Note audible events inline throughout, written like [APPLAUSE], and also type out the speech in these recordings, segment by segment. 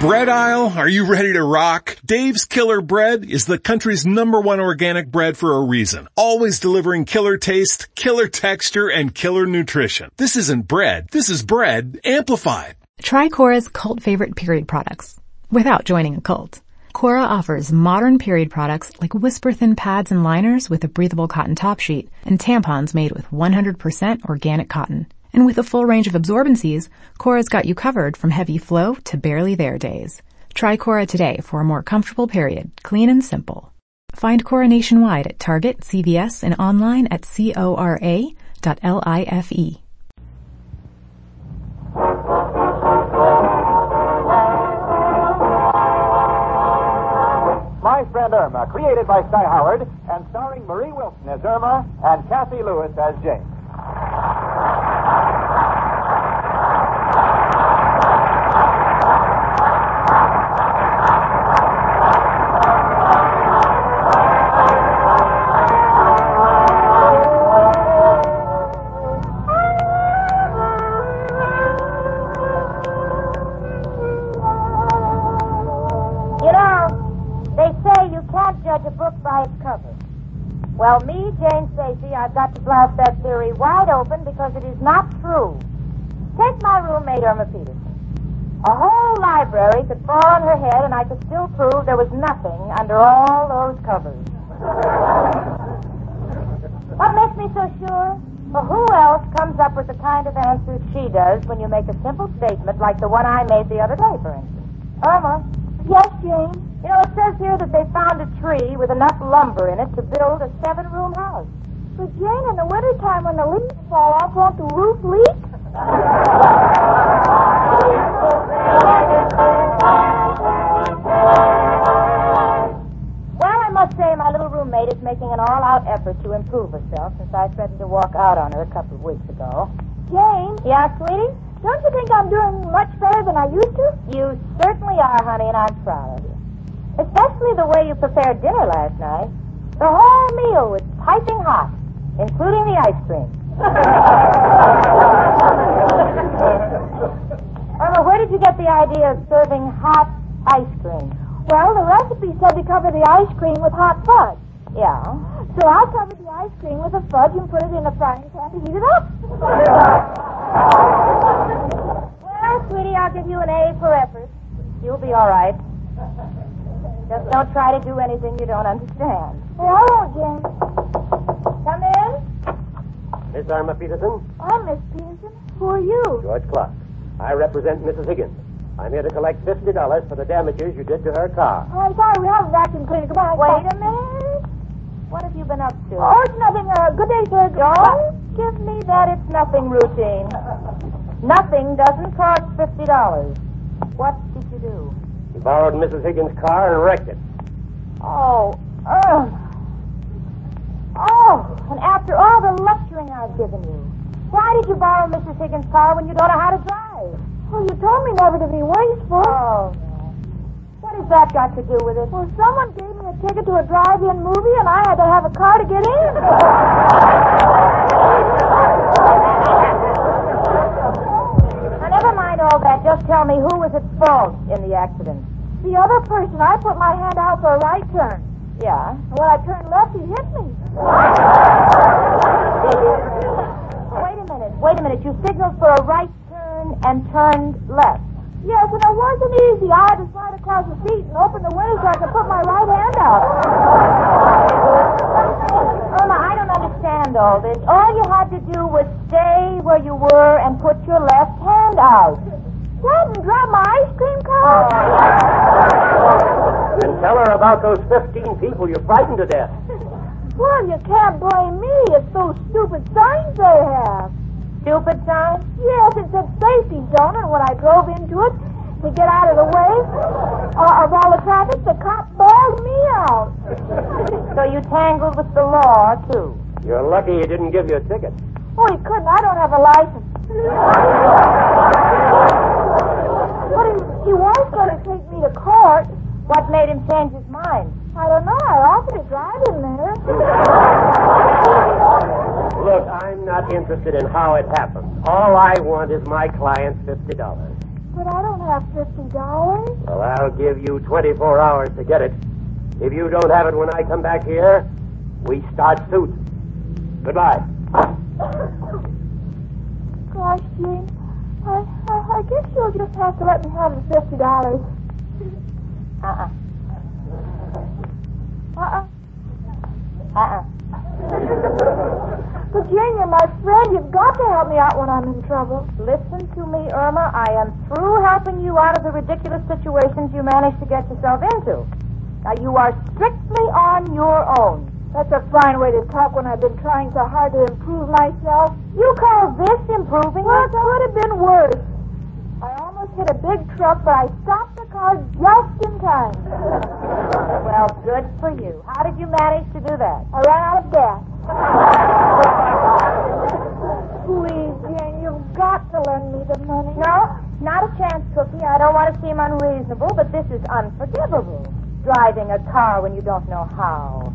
Bread aisle, are you ready to rock? Dave's Killer Bread is the country's number one organic bread for a reason. Always delivering killer taste, killer texture, and killer nutrition. This isn't bread, this is bread amplified. Try Cora's cult favorite period products without joining a cult. Cora offers modern period products like whisper thin pads and liners with a breathable cotton top sheet and tampons made with 100% organic cotton. And with a full range of absorbencies, Cora's got you covered from heavy flow to barely there days. Try Cora today for a more comfortable period, clean and simple. Find Cora nationwide at Target, CVS, and online at cora.life. My Friend Irma, created by Cy Howard and starring Marie Wilson as Irma and Cathy Lewis as Jane. Me so sure? Well, who else comes up with the kind of answers she does when you make a simple statement like the one I made the other day, for instance? Irma, Yes, Jane. you know, it says here that they found a tree with enough lumber in it to build a seven-room house. But Jane, in the wintertime when the leaves fall off, won't the roof leak? [LAUGHS] is making an all-out effort to improve herself since I threatened to walk out on her a couple of weeks ago. Jane, Yeah, sweetie? don't you think I'm doing much better than I used to? You certainly are, honey, and I'm proud of you. Especially the way you prepared dinner last night. The whole meal was piping hot, including the ice cream. [LAUGHS] Irma, where did you get the idea of serving hot ice cream? Well, the recipe said to cover the ice cream with hot fudge. Yeah. So I covered the ice cream with a fudge and put it in a frying pan to heat it up. Well, sweetie, I'll give you an A for effort. You'll be all right. Just don't try to do anything you don't understand. Hey, I won't, Jane. Come in. Miss Irma Peterson, I'm Miss Peterson. Who are you? George Clark. I represent Mrs. Higgins. I'm here to collect fifty dollars for the damages you did to her car. Oh, I'm sorry, we have a vacuum cleaner. Come on. Wait a minute. What have you been up to? Oh, it's nothing. Uh, good day, sir. Don't give me that it's nothing routine. Nothing doesn't cost fifty dollars. What did you do? You borrowed Mrs. Higgins' car and wrecked it. Oh, ugh. Oh, and after all the lecturing I've given you, why did you borrow Mrs. Higgins' car when you don't know how to drive? Oh, you told me never to be wasteful. Oh, no. What has that got to do with it? Well, someone gave me a ticket to a drive-in movie, and I had to have a car to get in. Now, never mind all that. Just tell me who was at fault in the accident. The other person, I put my hand out for a right turn. Yeah. And when I turned left, he hit me. Wait a minute. Wait a minute. You signaled for a right turn and turned left. Yes, and it wasn't easy. I had to slide across the seat and open the window so I could put my right. Irma, I don't understand all this. All you had to do was stay where you were and put your left hand out. Dad, and grab my ice cream cone. And tell her about those fifteen people you frightened to death. Well, you can't blame me. It's those stupid signs they have. Stupid signs? Yes, it said safety zone, and when I drove into it to get out of the way uh, of all the traffic, the cop bailed me out. So you tangled with the law, too. You're lucky he didn't give you a ticket. Oh, he couldn't. I don't have a license. But he, he was going to take me to court. What made him change his mind? I don't know. I offered to drive him there. Look, I'm not interested in how it happened. All I want is my client's fifty dollars. But I don't have fifty dollars. Well, I'll give you 24 hours to get it. If you don't have it when I come back here, we start suit. Goodbye. Gosh, Jane, I, I, I guess you'll just have to let me have the fifty dollars. Uh-uh. Uh-uh. Uh-uh. But Jane, you're my friend. You've got to help me out when I'm in trouble. Listen to me, Irma. I am through helping you out of the ridiculous situations you managed to get yourself into. Now, you are strictly on your own. That's a fine way to talk when I've been trying so hard to improve myself. You call this improving Well, it could have been worse. I almost hit a big truck, but I stopped the car just in time. [LAUGHS] Well, good for you. How did you manage to do that? I ran out of gas. [LAUGHS] Please, Jane, you've got to lend me the money. No, not a chance, Cookie. I don't want to seem unreasonable, but this is unforgivable. Driving a car when you don't know how.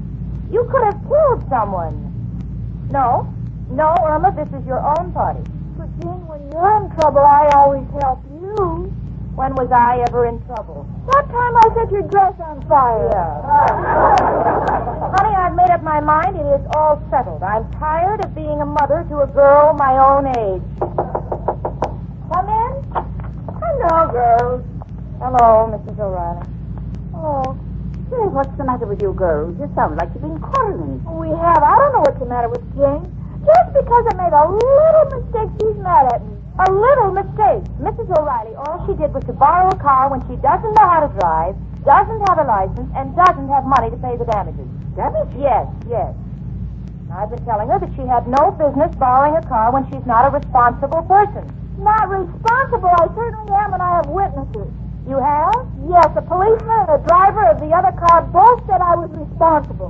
You could have killed someone. No, no, Irma, this is your own party. But, Jane, when you're in trouble, I always help you. When was I ever in trouble? That time I set your dress on fire. Yeah. [LAUGHS] Honey, I've made up my mind. It is all settled. I'm tired of being a mother to a girl my own age. Come in. Hello, girls. Hello, Mrs. O'Reilly. Say, what's the matter with you girls? You sound like you've been quarreling. we have. I don't know what's the matter with Jane. Just because I made a little mistake, she's mad at me. A little mistake. Mrs. O'Reilly, all she did was to borrow a car when she doesn't know how to drive, doesn't have a license, and doesn't have money to pay the damages. Damage? Yes, yes. I've been telling her that she had no business borrowing a car when she's not a responsible person. Not responsible. I certainly am, and I have witnesses. You have? Yes, a policeman and a driver of the other car both said I was responsible.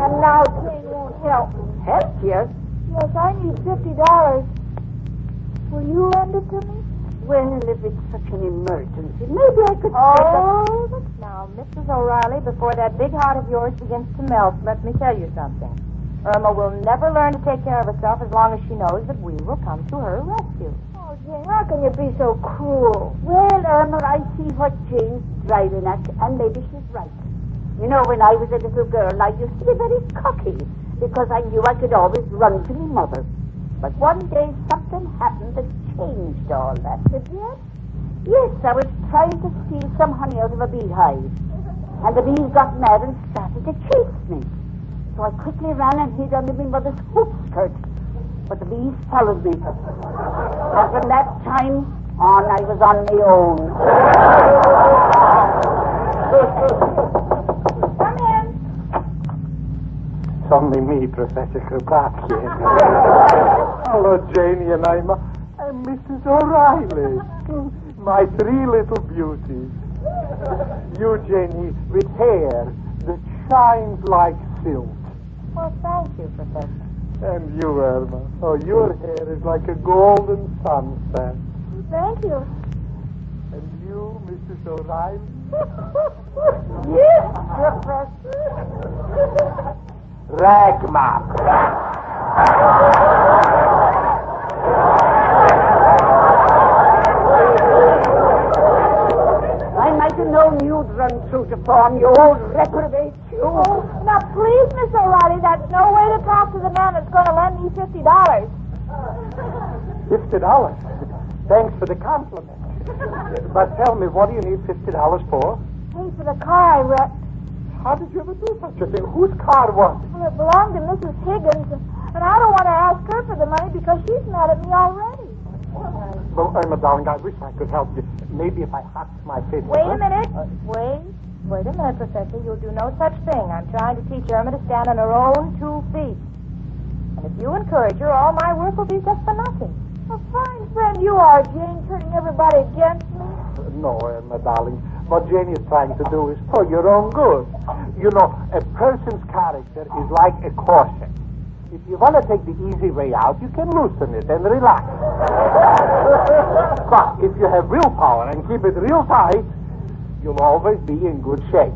and now Jane won't help me. Help you? Yes, I need fifty dollars. Will you lend it to me? Well, if it's such an emergency, maybe I could... Oh, but now, Mrs. O'Reilly, before that big heart of yours begins to melt, let me tell you something. Irma will never learn to take care of herself as long as she knows that we will come to her rescue. Oh, Jane, how can you be so cruel? Well, Irma, I see what Jane's driving at, and maybe she's right. You know, when I was a little girl, I used to be very cocky because I knew I could always run to my mother. But one day something happened that changed all that. Did you? Yes, I was trying to steal some honey out of a beehive. And the bees got mad and started to chase me. So I quickly ran and hid under my mother's hoop skirt. But the bees followed me. And from that time on, I was on my own. Come in. It's only me, Professor Kropotkin. Hello, Janie and I'm, I'm Mrs. O'Reilly. My three little beauties. You, Janie, with hair that shines like silk. Well, thank you, Professor. And you, Irma. Oh, your hair is like a golden sunset. Thank you. And you, Mrs. O'Reilly? [LAUGHS] yes, Professor. Ragmap. I might have known you'd run through to form, you old reprobate. Oh, now please, Miss O'Reilly, that's no way to talk to the man that's going to lend me fifty dollars. Fifty dollars. Thanks for the compliment. But tell me, what do you need fifty dollars for? Pay for the car I wrecked. How did you ever do such a thing? Whose car was it? Well, it belonged to Mrs. Higgins, and I don't want to ask her for the money because she's mad at me already. Well, Irma, darling, I wish I could help you. Maybe if I hopped my face. Wait a minute. Wait. Wait a minute, Professor. You'll do no such thing. I'm trying to teach Irma to stand on her own two feet. And if you encourage her, all my work will be just for nothing. A fine friend you are, Jane, turning everybody against me. Uh, no, uh, Irma, darling. What Jane is trying to do is for your own good. You know, a person's character is like a corset. If you want to take the easy way out, you can loosen it and relax. [LAUGHS] but if you have real power and keep it real tight, you'll always be in good shape.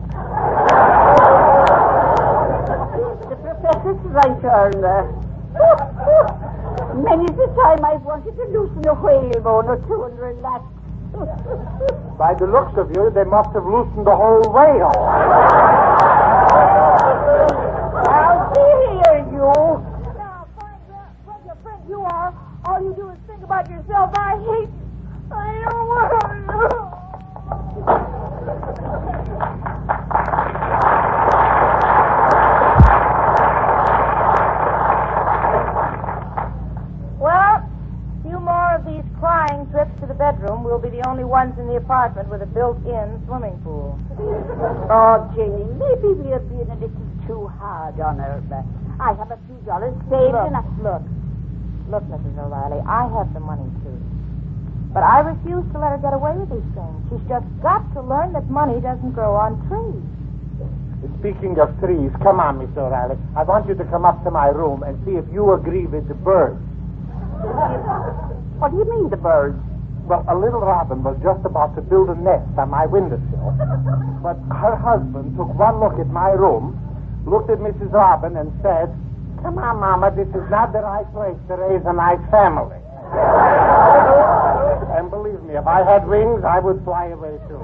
The professor's right, Irma. Uh, Many's the time I've wanted to loosen a whalebone or two and relax. By the looks of you, they must have loosened the whole whale. Now, see here, you. Now, fine, what your friend you are. All you do is think about yourself. I hate. I don't want to. Well, a few more of these crying trips to the bedroom. We'll be the only the apartment with a built-in swimming pool. Oh, Janie, maybe we're being a little too hard on her. But I have a few dollars saved Look, and I... look, look, Mrs. O'Reilly. I have the money too, but I refuse to let her get away with these things. She's just got to learn that money doesn't grow on trees. Speaking of trees, come on, Miss O'Reilly. I want you to come up to my room and see if you agree with the birds. What do you mean, the birds? Well, a little robin was just about to build a nest on my windowsill. but her husband took one look at my room, looked at Mrs. Robin, and said, Come on, Mama, this is not the right place to raise a nice family. and believe me, if I had wings, I would fly away too.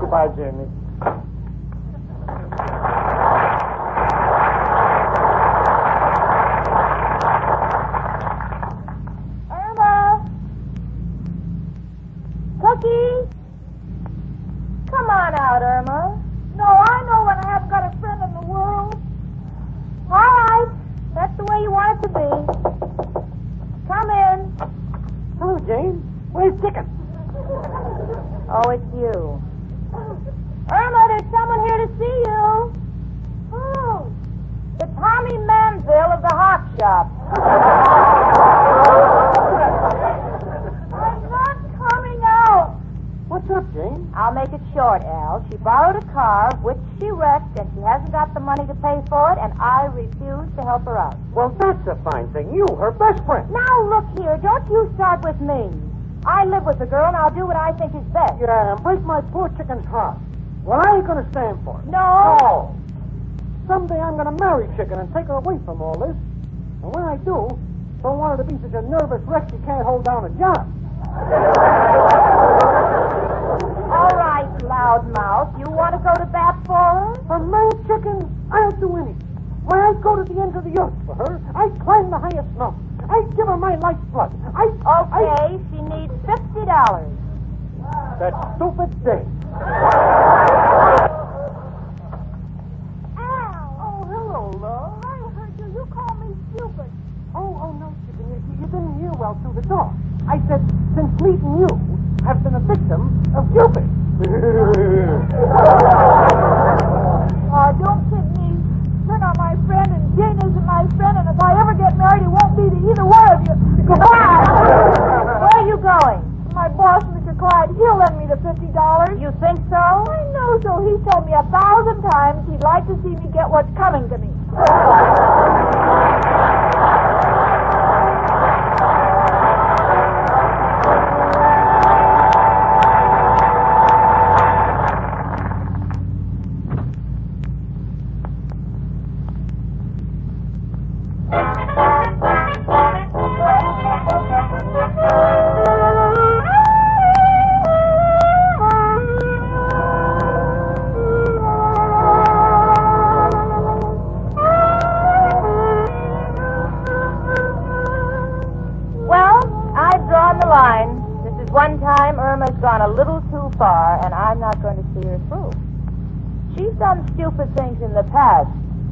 Goodbye, Janie. Irma! Cookie! Come on out, Irma. No, I know when I haven't got a friend in the world. All right. That's the way you want it to be. Come in. Hello, Jane. Where's Chicken? Oh, it's you. Irma, there's someone here to see you. Oh, The Tommy Manville of the Hawk Shop. I'm not coming out. What's up, Jane? I'll make it short, Al. She borrowed a car, which she wrecked, and she hasn't got the money to pay for it, and I refuse to help her out. Well, that's a fine thing. You, her best friend. Now, look here. Don't you start with me. I live with the girl, and I'll do what I think is best. Yeah, and break my poor chicken's heart. Well, I ain't going to stand for it. No. No. Someday I'm going to marry Chicken and take her away from all this. And when I do, don't want her to be such a nervous wreck she can't hold down a job. All right, loudmouth. You want to go to bat for her? For my Chicken, I'll do anything. Why, I'd go to the ends of the earth for her. I'd climb the highest mountain. I'd give her my lifeblood. I, Okay, she needs fifty dollars. That stupid thing. Al. Oh, hello, love. I heard you. You call me stupid. Oh, oh, no, Chicken. You, you didn't hear well through the door. I said, since meeting you, I've been a victim of Cupid. Oh, [LAUGHS] [LAUGHS] don't kid me. You're not my friend, and Jane isn't my friend, and if I ever get married, it won't be to either one of you. Goodbye. Where are you going? my boss, Mr. Clyde, he'll lend me the fifty dollars. You think so? I know so. He's told me a thousand times he'd like to see me get what's coming to me. [LAUGHS]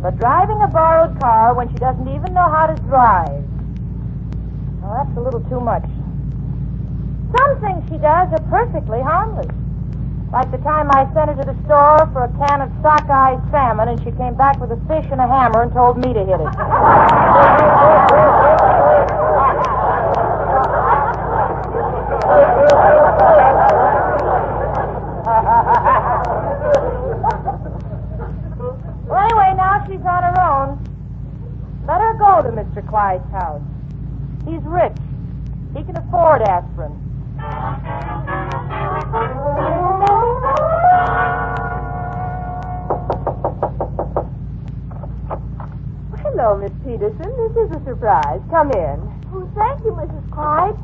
but driving a borrowed car when she doesn't even know how to drive, well, that's a little too much. Some things she does are perfectly harmless. Like the time I sent her to the store for a can of sockeye salmon, and she came back with a fish and a hammer and told me to hit it. [LAUGHS] now she's on her own. Let her go to Mr. Clyde's house. He's rich. He can afford aspirin. Hello, Hello, Miss Peterson. This is a surprise. Come in. Oh, thank you, Mrs. Clyde.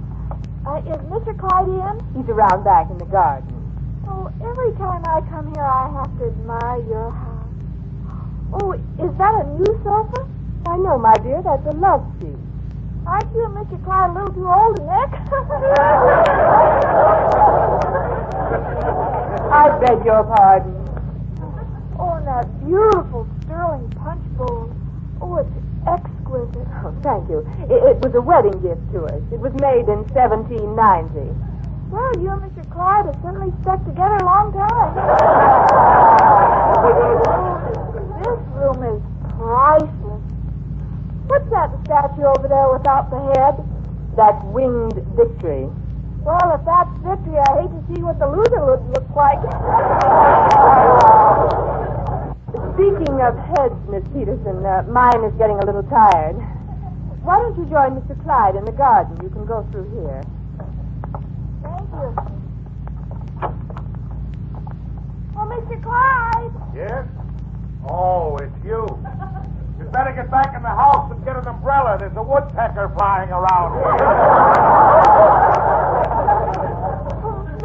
Uh, is Mr. Clyde in? He's around back in the garden. Oh, every time I come here, I have to admire your house. Oh, is that a new sofa? I know, my dear. That's a love seat. Aren't you and Mr. Clyde a little too old to neck? [LAUGHS] I beg your pardon. oh, and that beautiful sterling punch bowl. Oh, it's exquisite. Oh, thank you. It, it was a wedding gift to us. It was made in 1790. Well, you and Mr. Clyde have certainly stuck together a long time. [LAUGHS] Oh, this room is priceless. What's that statue over there without the head? That's winged victory. Well, if that's victory, I hate to see what the loser would look like. Speaking of heads, Miss Peterson, uh, mine is getting a little tired. Why don't you join Mr. Clyde in the garden? You can go through here. Thank you. Oh, Mr. Clyde. Yes? Oh, it's you. You'd better get back in the house and get an umbrella. There's a woodpecker flying around here.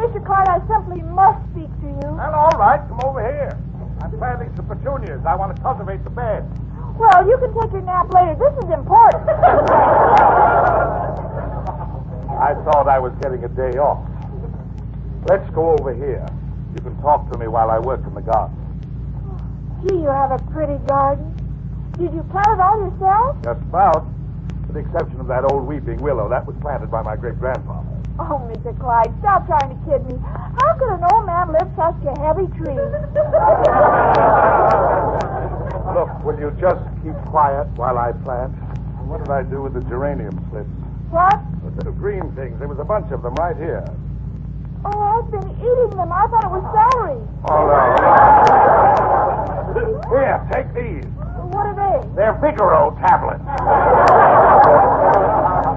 Mr. Clyde, I simply must speak to you. Well, all right, come over here. I'm planting some petunias. I want to cultivate the bed. Well, you can take your nap later. This is important. [LAUGHS] I thought I was getting a day off. Let's go over here. You can talk to me while I work in the garden. Gee, you have a pretty garden. Did you plant it all yourself? Just about. With the exception of that old weeping willow. That was planted by my great grandfather. Oh, Mr. Clyde, stop trying to kid me. How could an old man lift such a heavy tree? [LAUGHS] Look, will you just keep quiet while I plant? What did I do with the geranium slips? What? The little green things. There was a bunch of them right here. Oh, I've been eating them. I thought it was celery. Oh, all right. Here, take these. What are they? They're Vigoro tablets.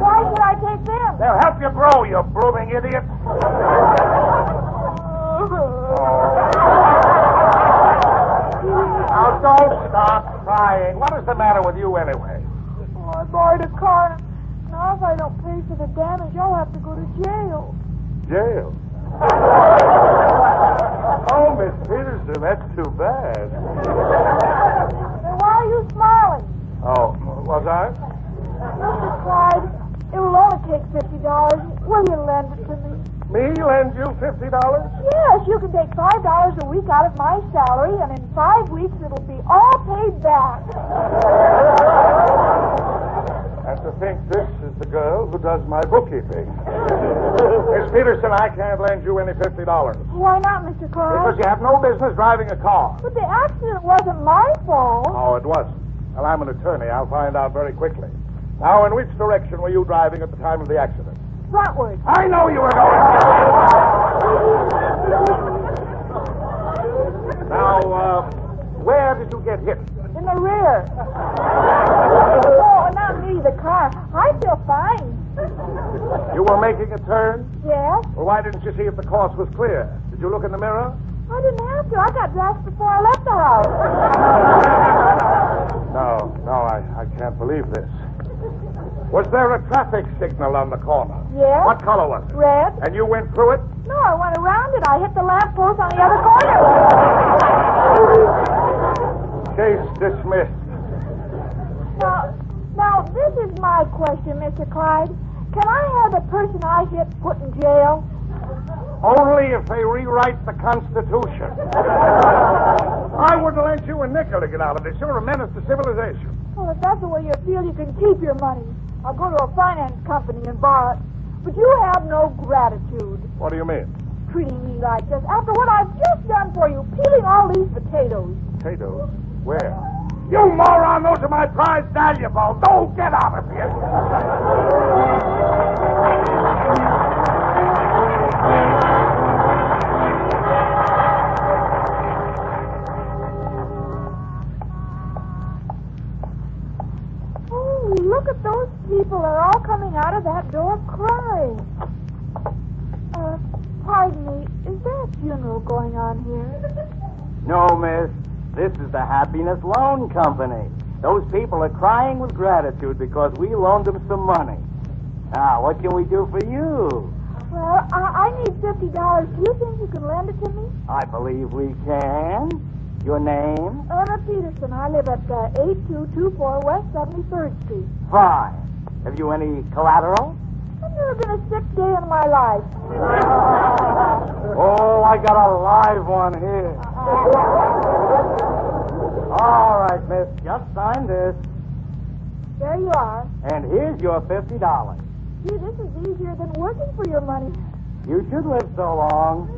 Why should I take them? They'll help you grow, you blooming idiot. [LAUGHS] Now, don't stop crying. What is the matter with you, anyway? Oh, I borrowed a car. Now, if I don't pay for the damage, I'll have to go to jail. Jail. [LAUGHS] oh, Miss Peterson, that's too bad. Then why are you smiling? I? Mr. Clyde, it will only take fifty dollars. Will you lend it to me? Me lend you fifty dollars? Yes, you can take five dollars a week out of my salary, and in five weeks it'll be all paid back. And to think this is the girl who does my bookkeeping. [LAUGHS] Miss Peterson, I can't lend you any fifty dollars. Why not, Mr. Clyde? Because you have no business driving a car. But the accident wasn't my fault. Oh, it wasn't. Well, I'm an attorney. I'll find out very quickly. Now, in which direction were you driving at the time of the accident? Frontward. I know you were going. now, uh, where did you get hit? In the rear. oh, not me, the car. I feel fine. You were making a turn? Yes? Well, why didn't you see if the course was clear? Did you look in the mirror? I didn't have to. I got dressed before I left the house. [LAUGHS] No, no, I, I can't believe this. Was there a traffic signal on the corner? Yes? What color was it? Red? And you went through it? No, I went around it. I hit the lamp post on the other corner. Case dismissed. now, now, this is my question, Mr. Clyde. Can I have the person I hit put in jail? Only if they rewrite the Constitution. [LAUGHS] I wouldn't lend you a nickel to get out of this. You're a menace to civilization. Well, if that's the way you feel, you can keep your money. I'll go to a finance company and borrow it. But you have no gratitude What do you mean? treating me like this after what I've just done for you, peeling all these potatoes. Potatoes? Where? You moron, those are my prized valuables. Don't get out of here. [LAUGHS] Oh, look at those people. They're all coming out of that door crying. Uh, pardon me. Is there a funeral going on here? No, miss. This is the Happiness Loan Company. Those people are crying with gratitude because we loaned them some money. Now, what can we do for you? Well, I, I need fifty dollars. Do you think you can lend it to me? I believe we can. Your name? Irma Peterson. I live at uh, 8224 West 73rd Street. Fine. Have you any collateral? I've never been a sick day in my life. [LAUGHS] Oh, I got a live one here. [LAUGHS] All right, miss. Just sign this. There you are. And here's your fifty dollars. Gee, this is easier than working for your money. You should live so long.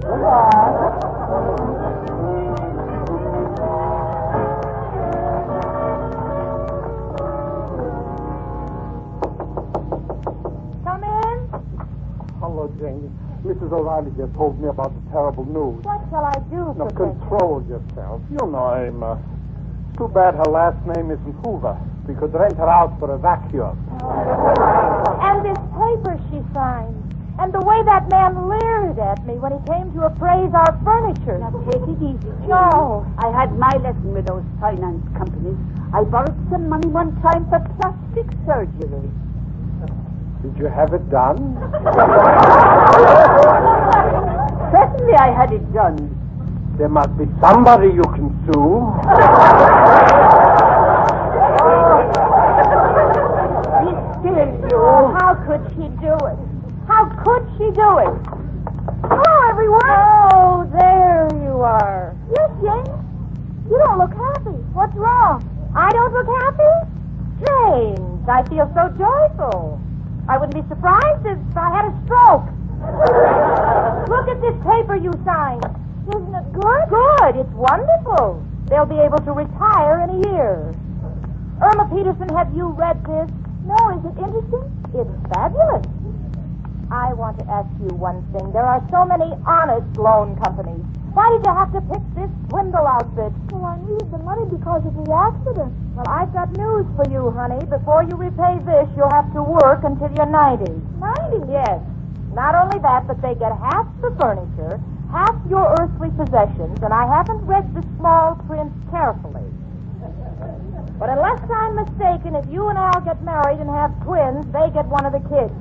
Come in. Hello, Janie. Mrs. O'Reilly just told me about the terrible news. What shall I do, Now, Professor? control yourself. You know I'm. Uh, too bad her last name isn't Hoover. We could rent her out for a vacuum. And this paper she signed. And the way that man leered at me when he came to appraise our furniture. Now, take it easy. No. I had my lesson with those finance companies. I borrowed some money one time for plastic surgery. Did you have it done? [LAUGHS] Certainly I had it done. There must be somebody you can sue. [LAUGHS] Be still, you. Oh, how could she do it? How could she do it? Hello, everyone. Oh, there you are. Yes, Jane. You don't look happy. What's wrong? I don't look happy? James, I feel so joyful. I wouldn't be surprised if I had a stroke. [LAUGHS] Look at this paper you signed. Isn't it good? Good. It's wonderful. They'll be able to retire in a year. Irma Peterson, have you read this? No, is it interesting? It's fabulous. I want to ask you one thing. There are so many honest loan companies. Why did you have to pick this swindle outfit? Well, I needed the money because of the accident. Well, I've got news for you, honey. Before you repay this, you'll have to work until you're 90. 90? Yes. Not only that, but they get half the furniture, half your earthly possessions, and I haven't read the small print carefully. But unless I'm mistaken, if you and Al get married and have twins, they get one of the kids.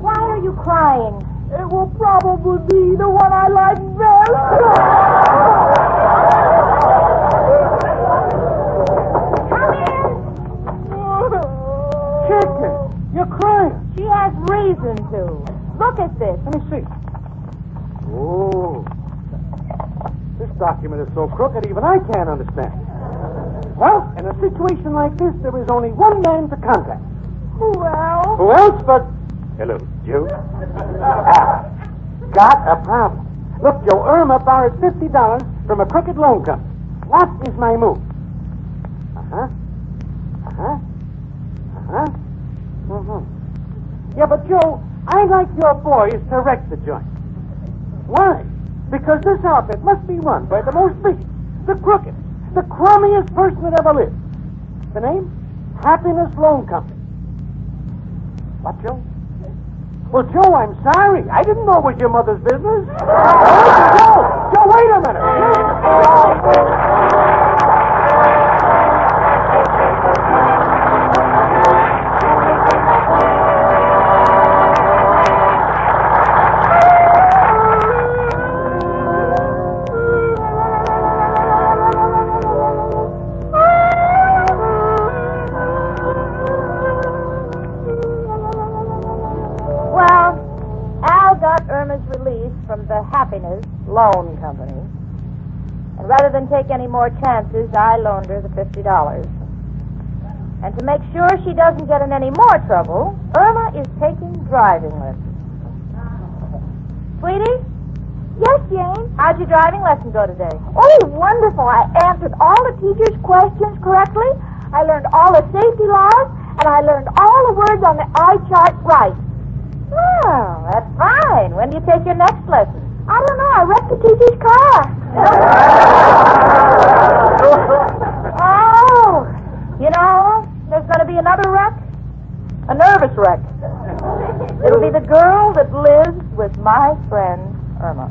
Why are you crying? It will probably be the one I like best. Come in. Chicken, you're crying. She has reason to. Look at this. Let me see. Oh. This document is so crooked, even I can't understand. Well, in a situation like this, there is only one man to contact. Who well, Who else but. Hello, Joe. Ah, got a problem. Look, Joe, Irma borrowed $50 from a crooked loan company. What is my move? Uh huh. Uh huh. Uh huh. Mm-hmm. Yeah, but Joe, I'd like your boys to wreck the joint. Why? Because this outfit must be run by the most vicious, the crooked, the crummiest person that ever lived. The name? Happiness Loan Company. What, Joe? Well, Joe, I'm sorry. I didn't know it was your mother's business. Joe, Joe, wait a minute. Than take any more chances, I loaned her the $50. And to make sure she doesn't get in any more trouble, Irma is taking driving lessons. Sweetie, yes, Jane. how'd your driving lesson go today? Oh, wonderful. I answered all the teacher's questions correctly. I learned all the safety laws, and I learned all the words on the eye chart right. Oh, that's fine. When do you take your next lesson? I don't know. I wrecked the teacher's car. Oh, you know, there's going to be another wreck. A nervous wreck. It'll be the girl that lives with My friend Irma.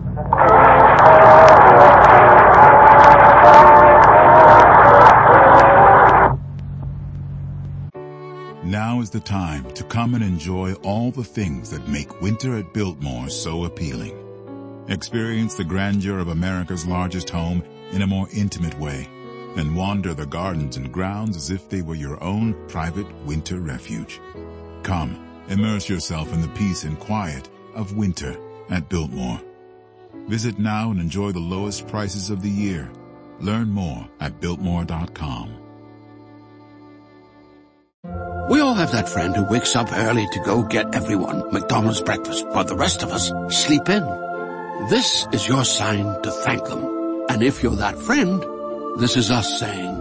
Now is the time to come and enjoy all the things that make winter at Biltmore so appealing. Experience the grandeur of America's largest home in a more intimate way and wander the gardens and grounds as if they were your own private winter refuge. Come, immerse yourself in the peace and quiet of winter at Biltmore. Visit now and enjoy the lowest prices of the year. Learn more at Biltmore.com. We all have that friend who wakes up early to go get everyone McDonald's breakfast, while the rest of us sleep in. This is your sign to thank them. And if you're that friend, this is us saying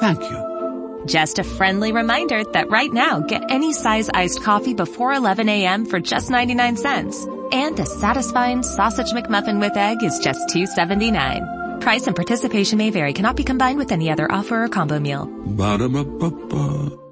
thank you. Just a friendly reminder that right now, get any size iced coffee before 11 a.m. for just 99 cents. And a satisfying sausage McMuffin with egg is just $2.79. Price and participation may vary. Cannot be combined with any other offer or combo meal. Ba-da-ba-ba-ba.